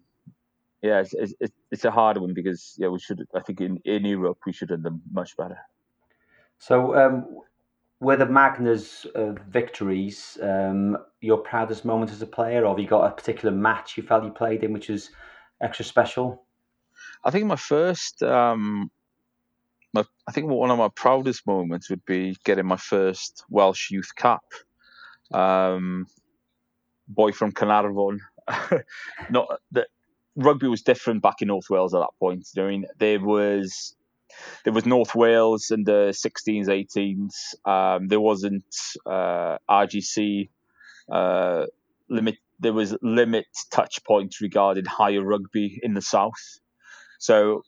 S2: yeah, it's, it's, it's, a hard one because yeah, we should. I think in, in Europe we should have done much better.
S1: So, um, were the Magners uh, victories um, your proudest moment as a player, or have you got a particular match you felt you played in which was extra special?
S2: I think my first um, my, I think one of my proudest moments would be getting my first Welsh youth cap. Um, boy from Caernarfon. Not that rugby was different back in North Wales at that point. I mean, there was there was North Wales in the 16s, 18s. Um, there wasn't uh, RGC uh, limit. There was limit touch points regarding higher rugby in the south. So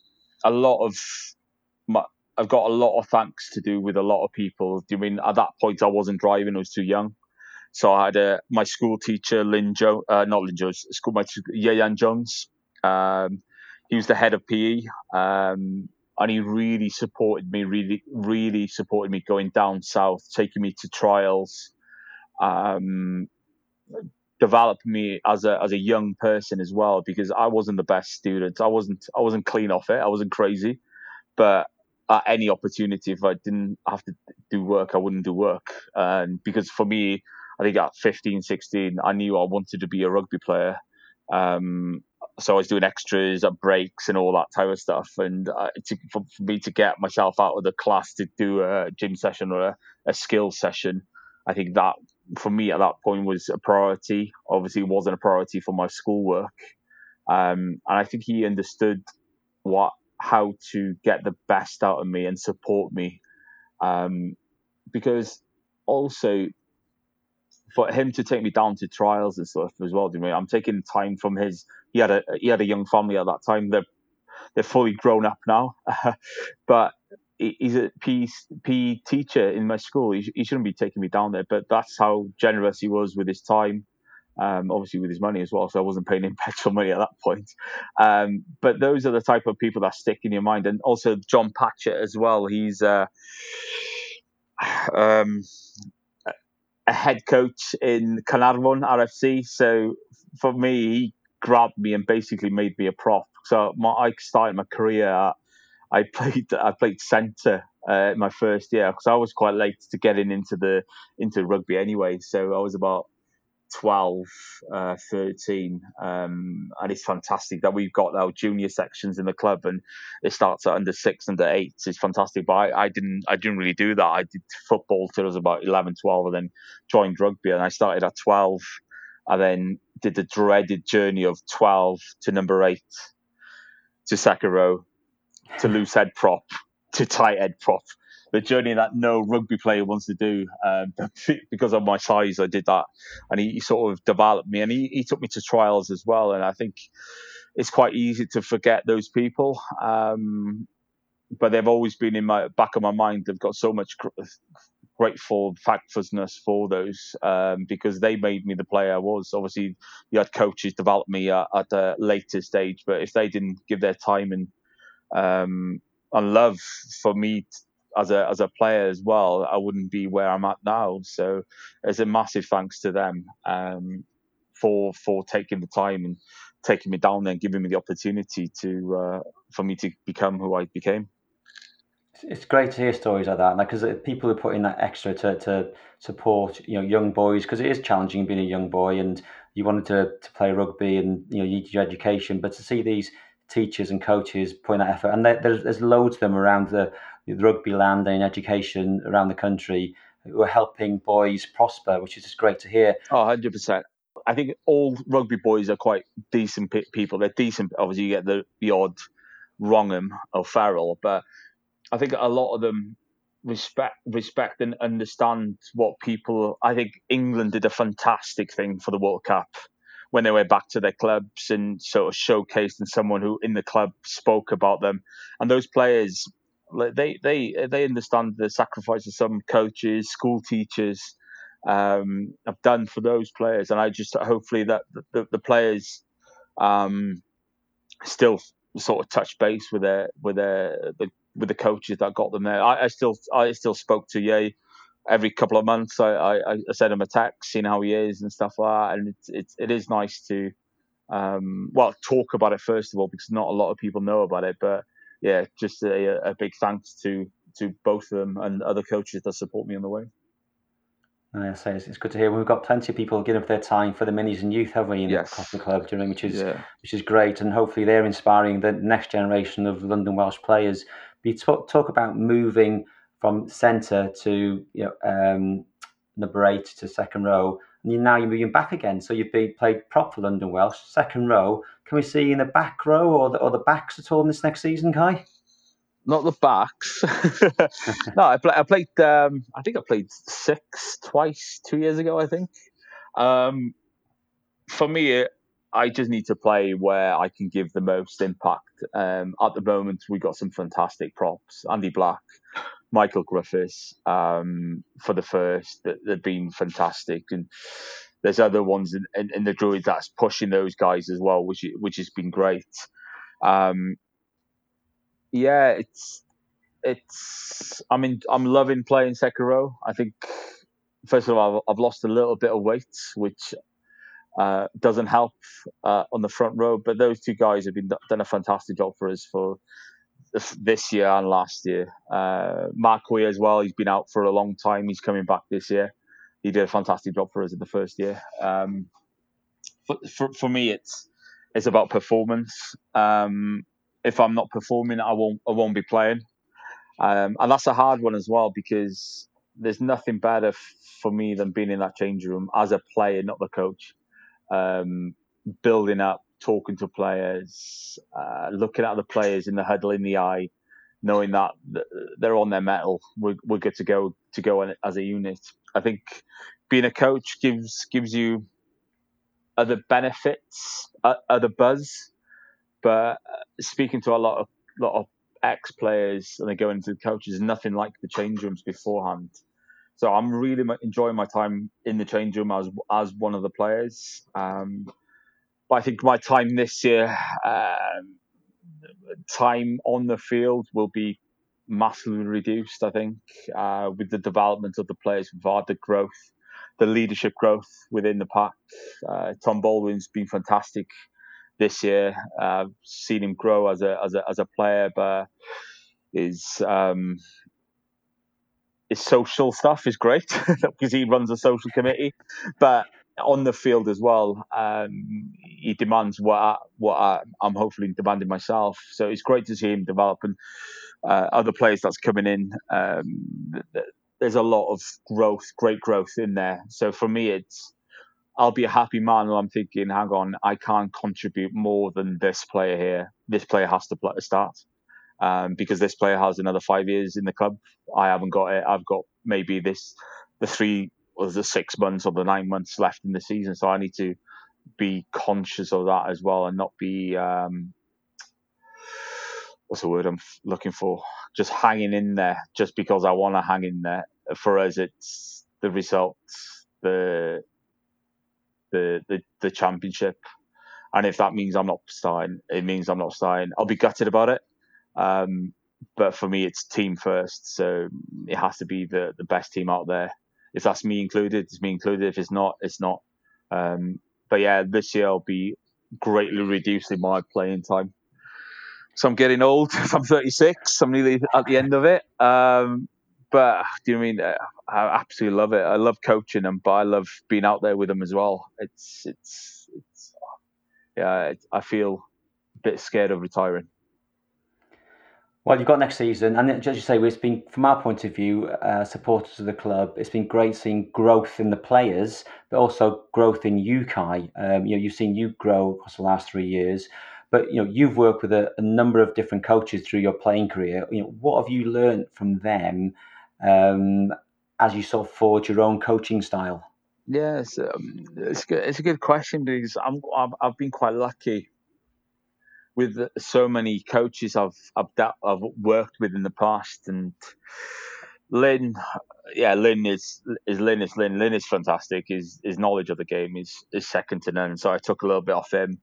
S2: a lot of my, I've got a lot of thanks to do with a lot of people. I mean, at that point, I wasn't driving; I was too young. So I had a, my school teacher, Lyn Jones, uh, not Lyn Jones, school my Ieuan Jones. Um, he was the head of PE, um, and he really supported me. Really, really supported me going down south, taking me to trials, um, developed me as a as a young person as well. Because I wasn't the best student. I wasn't I wasn't clean off it. I wasn't crazy, but at any opportunity, if I didn't have to do work, I wouldn't do work. And because for me, I think at 15, 16, I knew I wanted to be a rugby player. Um, so I was doing extras at breaks and all that type of stuff. And uh, to, for, for, me to get myself out of the class to do a gym session or a, a skill session, I think that for me at that point was a priority. Obviously, it wasn't a priority for my schoolwork. Um, and I think he understood what how to get the best out of me and support me. Um, because also for him to take me down to trials and stuff as well. I'm taking time from his. He had a he had a young family at that time. They're they're fully grown up now, but he's a PE, teacher in my school. He, he shouldn't be taking me down there, but that's how generous he was with his time um, obviously with his money as well. So I wasn't paying him petrol money at that point. Um, but those are the type of people that stick in your mind. And also John Patchett as well. He's uh, um, a head coach in Caernarfon RFC. So for me, he grabbed me and basically made me a prop. So my, I started my career. I played I played centre uh, my first year because I was quite late to getting into the into rugby anyway. So I was about 12, uh, 13. Um, and it's fantastic that we've got our junior sections in the club and it starts at under six, under eight. It's fantastic. But I, I didn't, I didn't really do that. I did football till I was about 11, 12 and then joined rugby. And I started at 12 and then did the dreaded journey of 12 to number eight to second row to loose head prop to tight head prop the journey that no rugby player wants to do. Um, because of my size, I did that, and he, he, sort of developed me, and he, he took me to trials as well. And I think it's quite easy to forget those people, um, but they've always been in my back of my mind. They've got so much grateful thankfulness for those um, because they made me the player I was. Obviously, you had coaches develop me at, at a later stage, but if they didn't give their time and um, and love for me as a as a player as well, I wouldn't be where I'm at now. So it's a massive thanks to them um, for for taking the time and taking me down there and giving me the opportunity to uh, for me to become who I became.
S1: It's great to hear stories like that, because like, people are putting that extra to, to support you know young boys because it is challenging being a young boy and you wanted to, to play rugby and you know you need your education, but to see these teachers and coaches putting that effort, and there's, there's loads of them around the, the rugby land and education around the country. who are helping boys prosper, which is just great to hear.
S2: Oh, 100%. I think all rugby boys are quite decent people. They're decent. Obviously, you get the, the odd Wrongham or Farrell, but I think a lot of them respect respect and understand what people. I think England did a fantastic thing for the World Cup when they went back to their clubs and sort of showcased and someone who in the club spoke about them. And those players, they they they understand the sacrifices some coaches, school teachers um, have done for those players. And I just hopefully that the, the players um, still sort of touch base with their with their the, with the coaches that got them there. I, I still I still spoke to Ye every couple of months. I, I, I send him a text, seeing how he is and stuff like that. And it's, it's it is nice to um, well talk about it first of all because not a lot of people know about it. But yeah, just a, a big thanks to to both of them and other coaches that support me on the way.
S1: And I say it's, good to hear. We've got plenty of people giving up their time for the minis and youth, haven't we, in yes. the Club, doing which is yeah. which is great, and hopefully they're inspiring the next generation of London Welsh players. We talk, talk about moving from centre to you know um, number eight to second row, and now you're moving back again. So you've been played prop for London Welsh, second row. Can we see you in the back row or the, or the backs at all in this next season, Cai?
S2: Not the backs. no, I, play, I played. Um, I think I played six twice two years ago. I think. Um, for me, I just need to play where I can give the most impact. Um, at the moment, we got some fantastic props. Andy Black, Michael Griffiths um, for the first. They've been fantastic, and there's other ones in, in, in, the Druid that's pushing those guys as well, which which has been great. Um, yeah, it's it's. I mean, I'm loving playing second row. I think first of all, I've, I've lost a little bit of weight, which uh, doesn't help uh, on the front row. But those two guys have been done a fantastic job for us for this year and last year. Uh, Mark Hoy as well. He's been out for a long time. He's coming back this year. He did a fantastic job for us in the first year. Um, for, for, for me, it's it's about performance. Um, if I'm not performing, I won't I won't be playing. Um, and that's a hard one as well because there's nothing better for me than being in that change room as a player, not the coach. Um, building up, talking to players, uh, looking at the players in the huddle in the eye, knowing that they're on their mettle. We're, we're good to go to go as a unit. I think being a coach gives gives you other benefits, other buzz. But uh, speaking to a lot of lot of ex players and they go into the coaches, nothing like the change rooms beforehand. So I'm really enjoying my time in the change room as as one of the players. Um, but I think my time this year, um, time on the field will be massively reduced. I think uh, with the development of the players, with the growth, the leadership growth within the pack. Uh, Tom Baldwin's been fantastic this year. Uh, seen him grow as a as a as a player, but his um, his social stuff is great because he runs a social committee. But on the field as well, um, he demands what I, what I, am hopefully demanding myself. So it's great to see him develop and uh, other players that's coming in. Um, there's a lot of growth, great growth in there. So for me, it's I'll be a happy man when I'm thinking, hang on, I can't contribute more than this player here. This player has to start. Um, because this player has another five years in the club. I haven't got it. I've got maybe this the three or the six months or the nine months left in the season. So I need to be conscious of that as well and not be um, what's the word I'm looking for? Just hanging in there just because I want to hang in there. For us, it's the results, the the the, the championship, and if that means I'm not starting, it means I'm not starting. I'll be gutted about it. Um, but for me, it's team first, so it has to be the the best team out there if that's me included, it's me included. If it's not, it's not. Um, but yeah, this year I'll be greatly reducing my playing time. So I'm getting old. I'm 36. I'm nearly at the end of it. Um, but do you mean uh, I absolutely love it? I love coaching them, but I love being out there with them as well. It's it's it's yeah. I feel a bit scared of retiring.
S1: Well, you've got next season, and as you say, it's been from our point of view, uh, supporters of the club. It's been great seeing growth in the players, but also growth in you, Cai. Um, you know, you've seen you grow across the last three years, but you know, you've worked with a, a number of different coaches through your playing career. You know, what have you learned from them um, as you sort of forge your own coaching style?
S2: Yes, um, it's good. It's a good question because I'm I've, I've been quite lucky with so many coaches I've I've, I've worked with in the past, and Lyn, yeah, Lyn is is Lyn is Lyn. Lyn is fantastic. His his knowledge of the game is is second to none. So I took a little bit off him,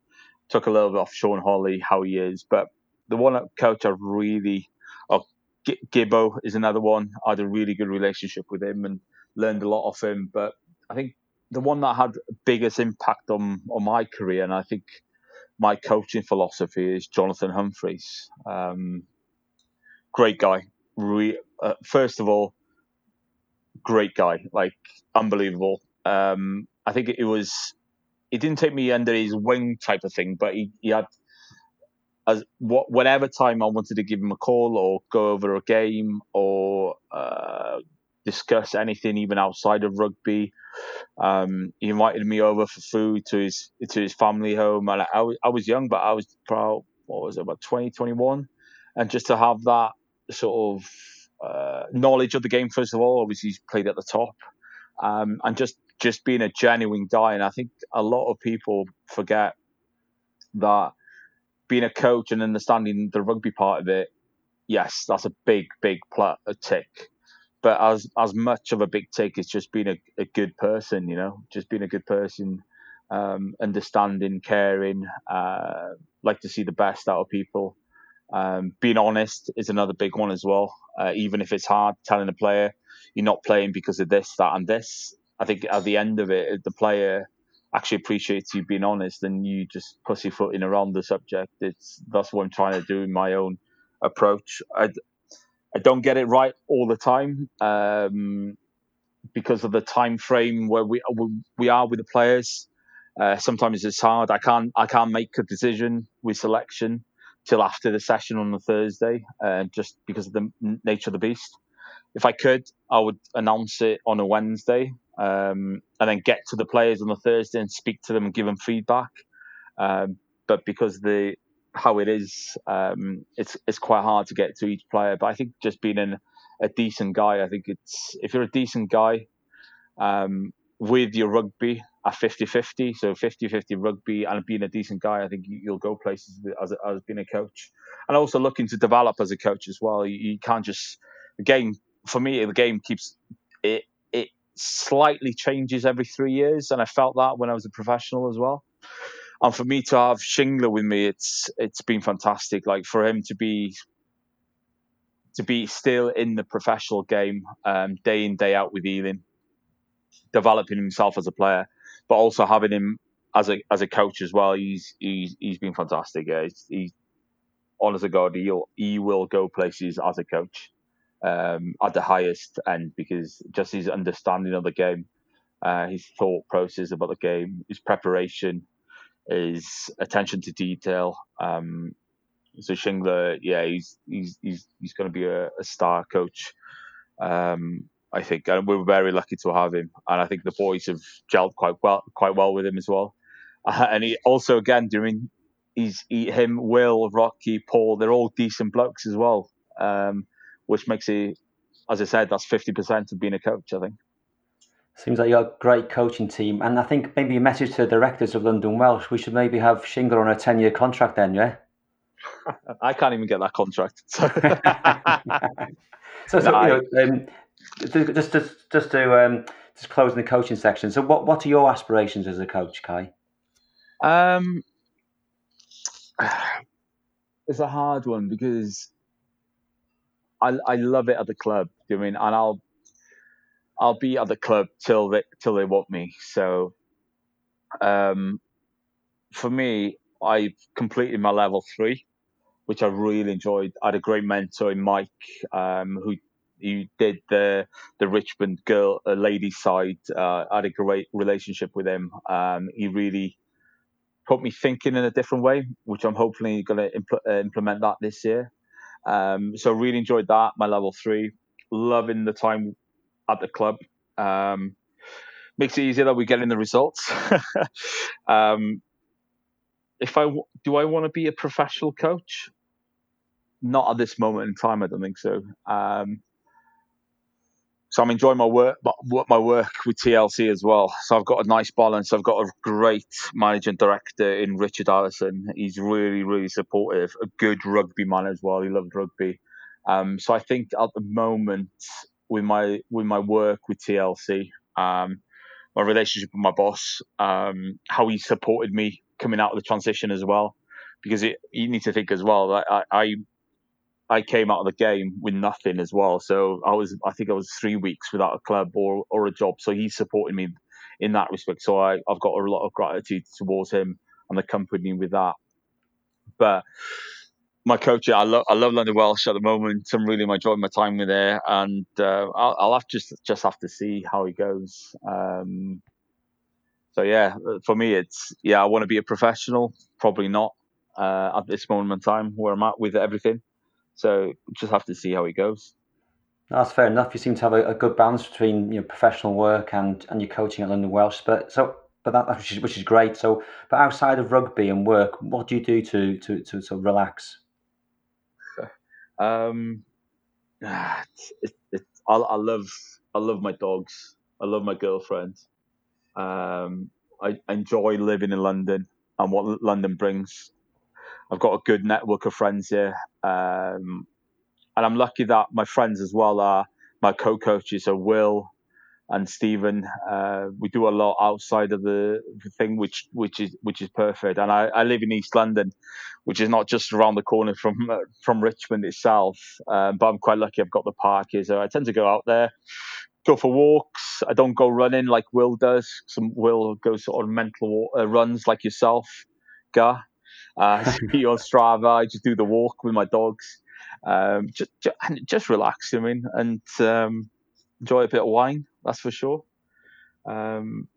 S2: took a little bit off Sean Holley, how he is. But the one coach I really, oh, Gibbo is another one. I had a really good relationship with him and learned a lot off him. But I think the one that had biggest impact on on my career, and I think my coaching philosophy is Jonathan Humphreys. Um, great guy. Re- uh, first of all, great guy, like unbelievable. Um, I think it was. He didn't take me under his wing type of thing, but he, he had as what whatever time I wanted to give him a call or go over a game or uh, discuss anything even outside of rugby. Um, he invited me over for food to his to his family home, and I, was I was young, but I was probably what was it about 20, 21? and just to have that sort of uh, knowledge of the game first of all. Obviously, he's played at the top, um, and just just being a genuine guy. And I think a lot of people forget that being a coach and understanding the rugby part of it. Yes, that's a big, big pl- a tick but as as much of a big take is just being a, a good person, you know, just being a good person, um, understanding, caring, uh, like to see the best out of people. Um, being honest is another big one as well. Uh, even if it's hard, telling a player you're not playing because of this, that, and this. I think at the end of it, the player actually appreciates you being honest, and you just pussyfooting around the subject. It's that's what I'm trying to do in my own approach. I, I don't get it right all the time um, because of the time frame where we we are with the players. Uh, sometimes it's hard. I can't I can't make a decision with selection till after the session on the Thursday, uh, just because of the nature of the beast. If I could, I would announce it on a Wednesday um, and then get to the players on the Thursday and speak to them and give them feedback. Um, but because the how it is, um, it's it's quite hard to get to each player. But I think just being an, a decent guy, I think it's if you're a decent guy um, with your rugby at 50-50, so 50-50 rugby and being a decent guy, I think you'll go places as, as being a coach. And also looking to develop as a coach as well. You, you can't just the game for me. The game keeps it it slightly changes every three years, and I felt that when I was a professional as well and for me to have Shingler with me, it's it's been fantastic. Like for him to be to be still in the professional game, um, day in day out with Ealing, developing himself as a player, but also having him as a as a coach as well. He's he's he's been fantastic. Yeah, he's, he's honest to God, he'll he will go places as a coach um, at the highest end because just his understanding of the game, uh, his thought process about the game, his preparation, is attention to detail. Um, so Shingler, yeah, he's he's he's he's going to be a, a, star coach. Um, I think, and we're very lucky to have him. And I think the boys have gelled quite well, quite well with him as well. Uh, and he also, again, doing he's he, him, Will, Rocky, Paul. They're all decent blokes as well, um, which makes it, as I said, that's fifty percent of being a coach. I think.
S1: Seems like you've got a great coaching team. And I think maybe a message to the directors of London Welsh, we should maybe have Shingler on a 10 year contract then, yeah?
S2: I can't even get that contract. So,
S1: so, so no, you know, um, just, just, just to um, just close in the coaching section. So, what, what are your aspirations as a coach, Cai? Um,
S2: it's a hard one because I, I love it at the club. Do I mean, and I'll I'll be at the club till they till they want me. So, um, for me, I completed my level three, which I really enjoyed. I had a great mentor in Mike, um, who who did the the Richmond girl uh, lady side. Uh, I had a great relationship with him. Um, he really put me thinking in a different way, which I'm hopefully going to impl- uh, implement that this year. Um, so really enjoyed that. My level three, loving the time at the club. Um, makes it easier that we're getting the results. um, if I do, I want to be a professional coach. Not at this moment in time. I don't think so. Um, so I'm enjoying my work, my work with TLC as well. So I've got a nice balance. I've got a great managing director in Richard Allison. He's really, really supportive. A good rugby man as well. He loves rugby. Um, so I think at the moment with my with my work with TLC, um, my relationship with my boss, um, how he supported me coming out of the transition as well, because it, you need to think as well that I, I I came out of the game with nothing as well. So I was, I think I was three weeks without a club or, or a job. So he supported me in that respect. So I, I've got a lot of gratitude towards him and the company with that. But my coach, I love, I love London Welsh at the moment. I'm really enjoying my time with there, and uh, I'll, I'll, have just just have to see how he goes. Um, so yeah, for me, it's yeah, I want to be a professional. Probably not uh, at this moment in time where I'm at with everything. So just have to see how it goes.
S1: That's fair enough. You seem to have a, a good balance between your professional work and, and your coaching at London Welsh. But so, but that which is, which is great. So, but outside of rugby and work, what do you do to to to, to relax?
S2: Um, it, it, I, I love I love my dogs. I love my girlfriend. Um, I enjoy living in London and what London brings. I've got a good network of friends here, um, and I'm lucky that my friends as well are my co-coaches are Will and Stephen. Uh, we do a lot outside of the, the, thing, which which is which is perfect. And I, I, live in East London, which is not just around the corner from uh, from Richmond itself, um, but I'm quite lucky. I've got the park here, so I tend to go out there. Go for walks. I don't go running like Will does. Some Will goes sort of mental uh, runs like yourself, Gar. Uh, see on Strava. I just do the walk with my dogs. Um, just, just, just relax. I mean, and um, enjoy a bit of wine. That's for sure. Um,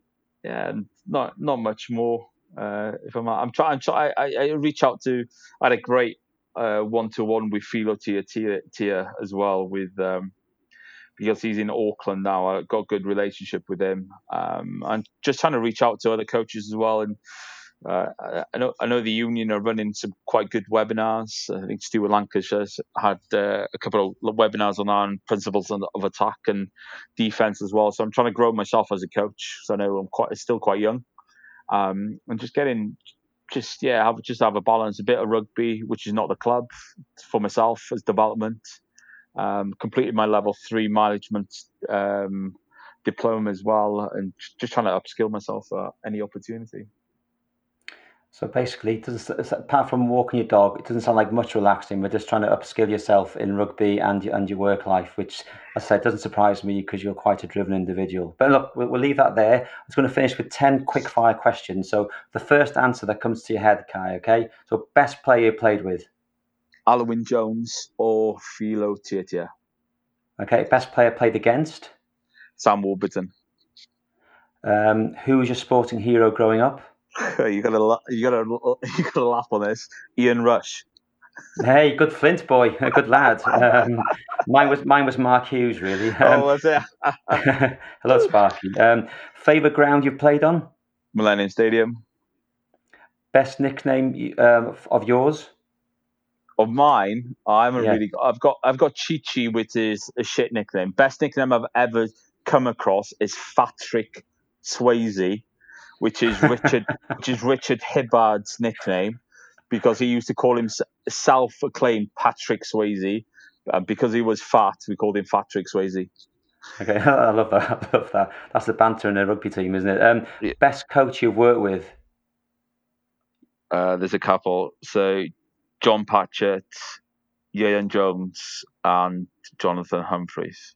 S2: yeah, not not much more. Uh, if I'm, I'm trying, try, I, I reach out to. I had a great one to one with Philo Tia, Tia Tia as well with um, because he's in Auckland now. I got a good relationship with him. Um, I'm just trying to reach out to other coaches as well and uh, I know I know the union are running some quite good webinars. I think Stuart Lancaster's had uh, a couple of webinars on on principles of attack and defense as well. So I'm trying to grow myself as a coach. So I know I'm quite still quite young. Um, and just getting just yeah, have just have a balance, a bit of rugby, which is not the club for myself as development. Um, completed my level three management um, diploma as well, and just trying to upskill myself for any opportunity.
S1: So basically, apart from walking your dog, it doesn't sound like much relaxing. We're just trying to upskill yourself in rugby and and your work life, which, as I said, doesn't surprise me because you're quite a driven individual. But look, we'll, we'll leave that there. I was going to finish with 10 quick fire questions. So the first answer that comes to your head, Cai, okay? So best player you played with?
S2: Alwyn Jones or Philo Tiatia.
S1: Okay, best player played against?
S2: Sam Warburton.
S1: Um, who was your sporting hero growing up?
S2: you gotta you gotta you gotta laugh on this. Ian Rush.
S1: Hey, good Flint boy, a good lad. Um, mine was mine was Mark Hughes, really.
S2: Oh, um, oh, was it?
S1: hello, Sparky. Um, favorite ground you've played on?
S2: Millennium Stadium.
S1: Best nickname um, of yours?
S2: Of mine, I'm a yeah. really. I've got I've got Chichi, which is a shit nickname. Best nickname I've ever come across is Patrick Swayze which is Richard, which is Richard Hibbard's nickname, because he used to call himself self-acclaimed Patrick Swayze. Uh, because he was fat, we called him Patrick Swayze.
S1: Okay, I love that. I love that. That's the banter in a rugby team, isn't it? Um, yeah. Best coach you've worked with?
S2: Uh, there's a couple. So John Patchett, Ieuan Jones, and Jonathan Humphreys.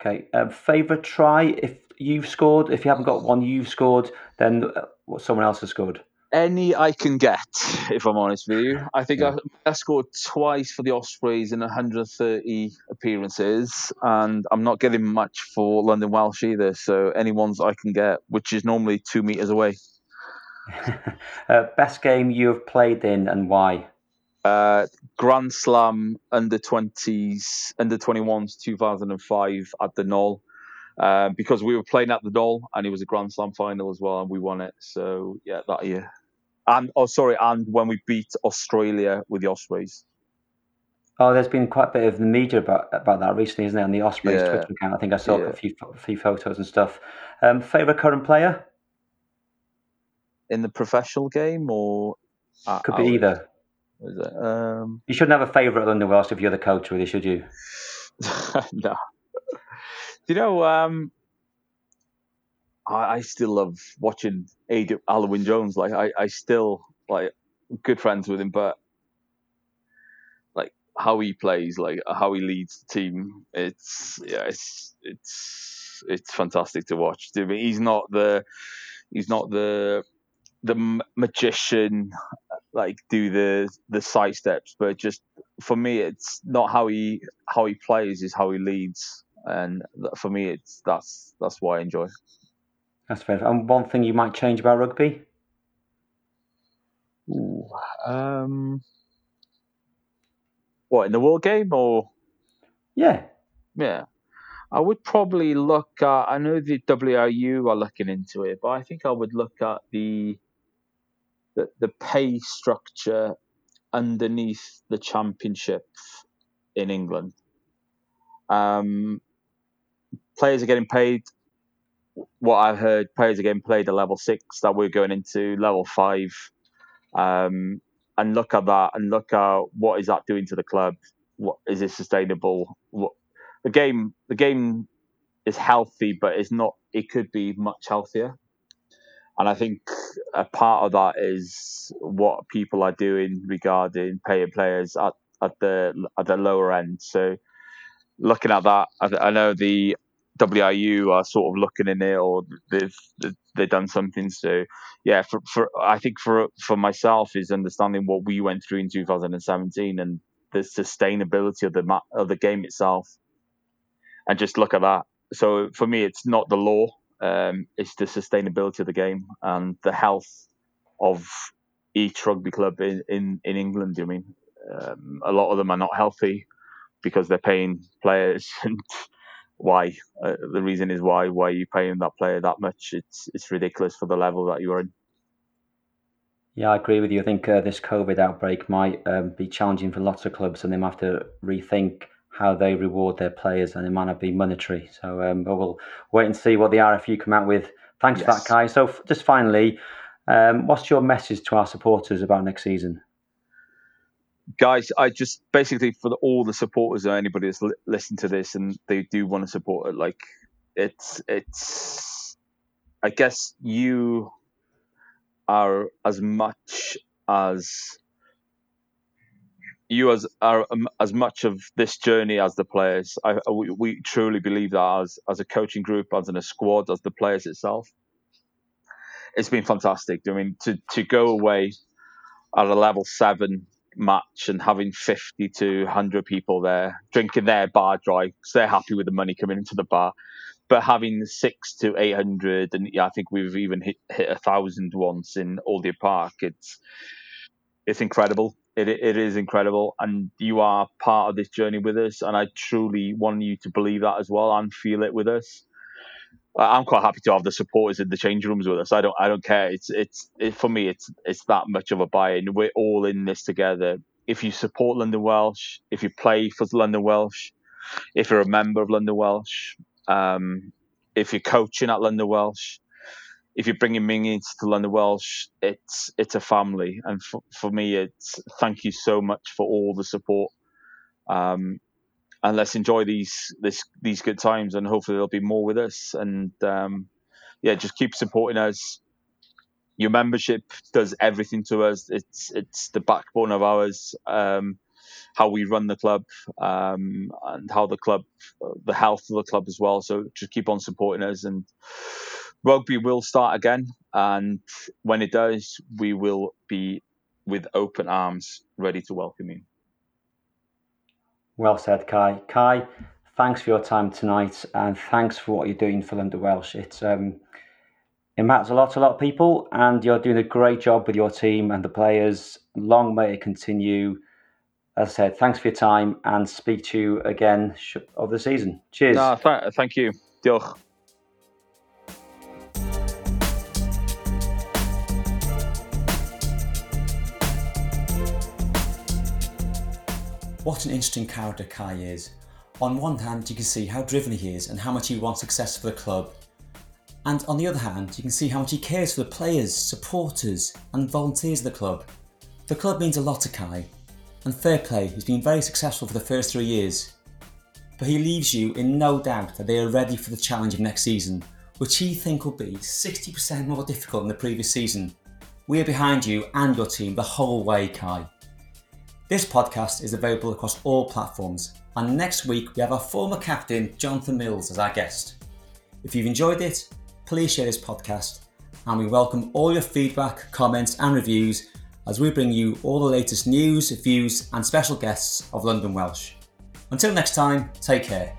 S1: Okay. Um, favorite try if you've scored? If you haven't got one you've scored, then uh, someone else has scored.
S2: Any I can get, if I'm honest with you. I think yeah. I, I, scored twice for the Ospreys in 130 appearances, and I'm not getting much for London Welsh either. So any ones I can get, which is normally two meters away.
S1: uh, best game you have played in and why?
S2: Uh, Grand Slam under 20s, under 21s, 2005 at the Knoll. Uh, because we were playing at the Knoll and it was a Grand Slam final as well, and we won it. So yeah, that year. And oh, sorry, and when we beat Australia with the Ospreys.
S1: Oh, there's been quite a bit of the media about about that recently, isn't there? On the Ospreys
S2: Yeah.
S1: Twitter account, I think I saw
S2: Yeah.
S1: a few a few photos and stuff. Um, favorite current player
S2: In the professional game, or
S1: could be either.
S2: is it? Um,
S1: You shouldn't have a favourite London Welsh if you're the coach, really, should you?
S2: no. You know, um, I, I still love watching Ad- Alwyn Jones. Like, I, I still like good friends with him, but like how he plays, like how he leads the team, it's yeah, it's it's it's fantastic to watch. I mean, he's not the he's not the the magician like do the the side steps but just for me it's not how he how he plays is how he leads and for me it's that's that's what i enjoy
S1: That's fair. And one thing you might change about rugby?
S2: Ooh, um what in the world game or
S1: Yeah.
S2: yeah i would probably look at i know the wru are looking into it but i think i would look at the the, the pay structure underneath the championship in england um players are getting paid what I've heard, players are getting paid at level six that we're going into level five. Um, and look at that and look at what is that doing to the club? What is it sustainable? What the game the game is healthy, but it's not it could be much healthier. And I think a part of that is what people are doing regarding paying players at, at the at the lower end. So looking at that, I, I know the WRU are sort of looking in it, or they've they've done something. So yeah, for, for I think for for myself is understanding what we went through in 2017 and the sustainability of the ma- of the game itself, and just look at that. So for me, it's not the law; um, it's the sustainability of the game and the health of each rugby club in in, in England. I mean, um, a lot of them are not healthy because they're paying players and why uh, the reason is why why are you paying that player that much it's it's ridiculous for the level that you're in
S1: Yeah, I agree with you. I think uh, this COVID outbreak might um, be challenging for lots of clubs, and they might have to rethink how they reward their players, and it might not be monetary. So, um, but we'll wait and see what the RFU come out with. Thanks for that,
S2: Yes.
S1: Cai. So, f- just finally, um, what's your message to our supporters about next season?
S2: Guys i just basically for the, all the supporters or anybody that's li- listened to this and they do want to support it like it's it's i guess you are as much as you as are um, as much of this journey as the players. I, we, we truly believe that as as a coaching group, as in a squad, as the players itself. It's been fantastic. I mean, to to go away at a level seven match and having fifty to hundred people there drinking their bar dry because they're happy with the money coming into the bar, but having six to eight hundred, and yeah, I think we've even hit hit a thousand once in Old Deer Park. It's it's incredible. It it is incredible, and you are part of this journey with us. And I truly want you to believe that as well and feel it with us. I'm quite happy to have the supporters in the change rooms with us. I don't I don't care. It's it's it, for me. It's it's that much of a buy-in. We're all in this together. If you support London Welsh, if you play for London Welsh, if you're a member of London Welsh, um, if you're coaching at London Welsh, if you're bringing minions to London Welsh, it's it's a family, and for, for me, it's thank you so much for all the support. Um, and let's enjoy these this these good times, and hopefully there'll be more with us. And um, yeah, just keep supporting us. Your membership does everything to us. It's it's the backbone of ours. Um, how we run the club um, and how the club, the health of the club as well. So just keep on supporting us, and rugby will start again. And when it does, we will be with open arms, ready to welcome you.
S1: Well said, Cai. Cai, thanks for your time tonight, and thanks for what you're doing for London Welsh. It's um, it matters a lot to a lot of people, and you're doing a great job with your team and the players. Long may it continue.
S3: as I said, thanks for your time and speak to you again of the season. Cheers.
S2: No, th- thank you. Diolch.
S1: What an interesting character Cai is. On one hand, you can see how driven he is and how much he wants success for the club. And on the other hand, you can see how much he cares for the players, supporters, and volunteers of the club. The club means a lot to Cai, and fair play, he's been very successful for the first three years. But he leaves you in no doubt that they are ready for the challenge of next season, which he think will be 60% more difficult than the previous season. We are behind you and your team the whole way, Cai. This podcast is available across all platforms, and next week we have our former captain, Jonathan Mills, as our guest. If you've enjoyed it, please share this podcast, and we welcome all your feedback, comments, and reviews as we bring you all the latest news, views, and special guests of London Welsh. Until next time, take care.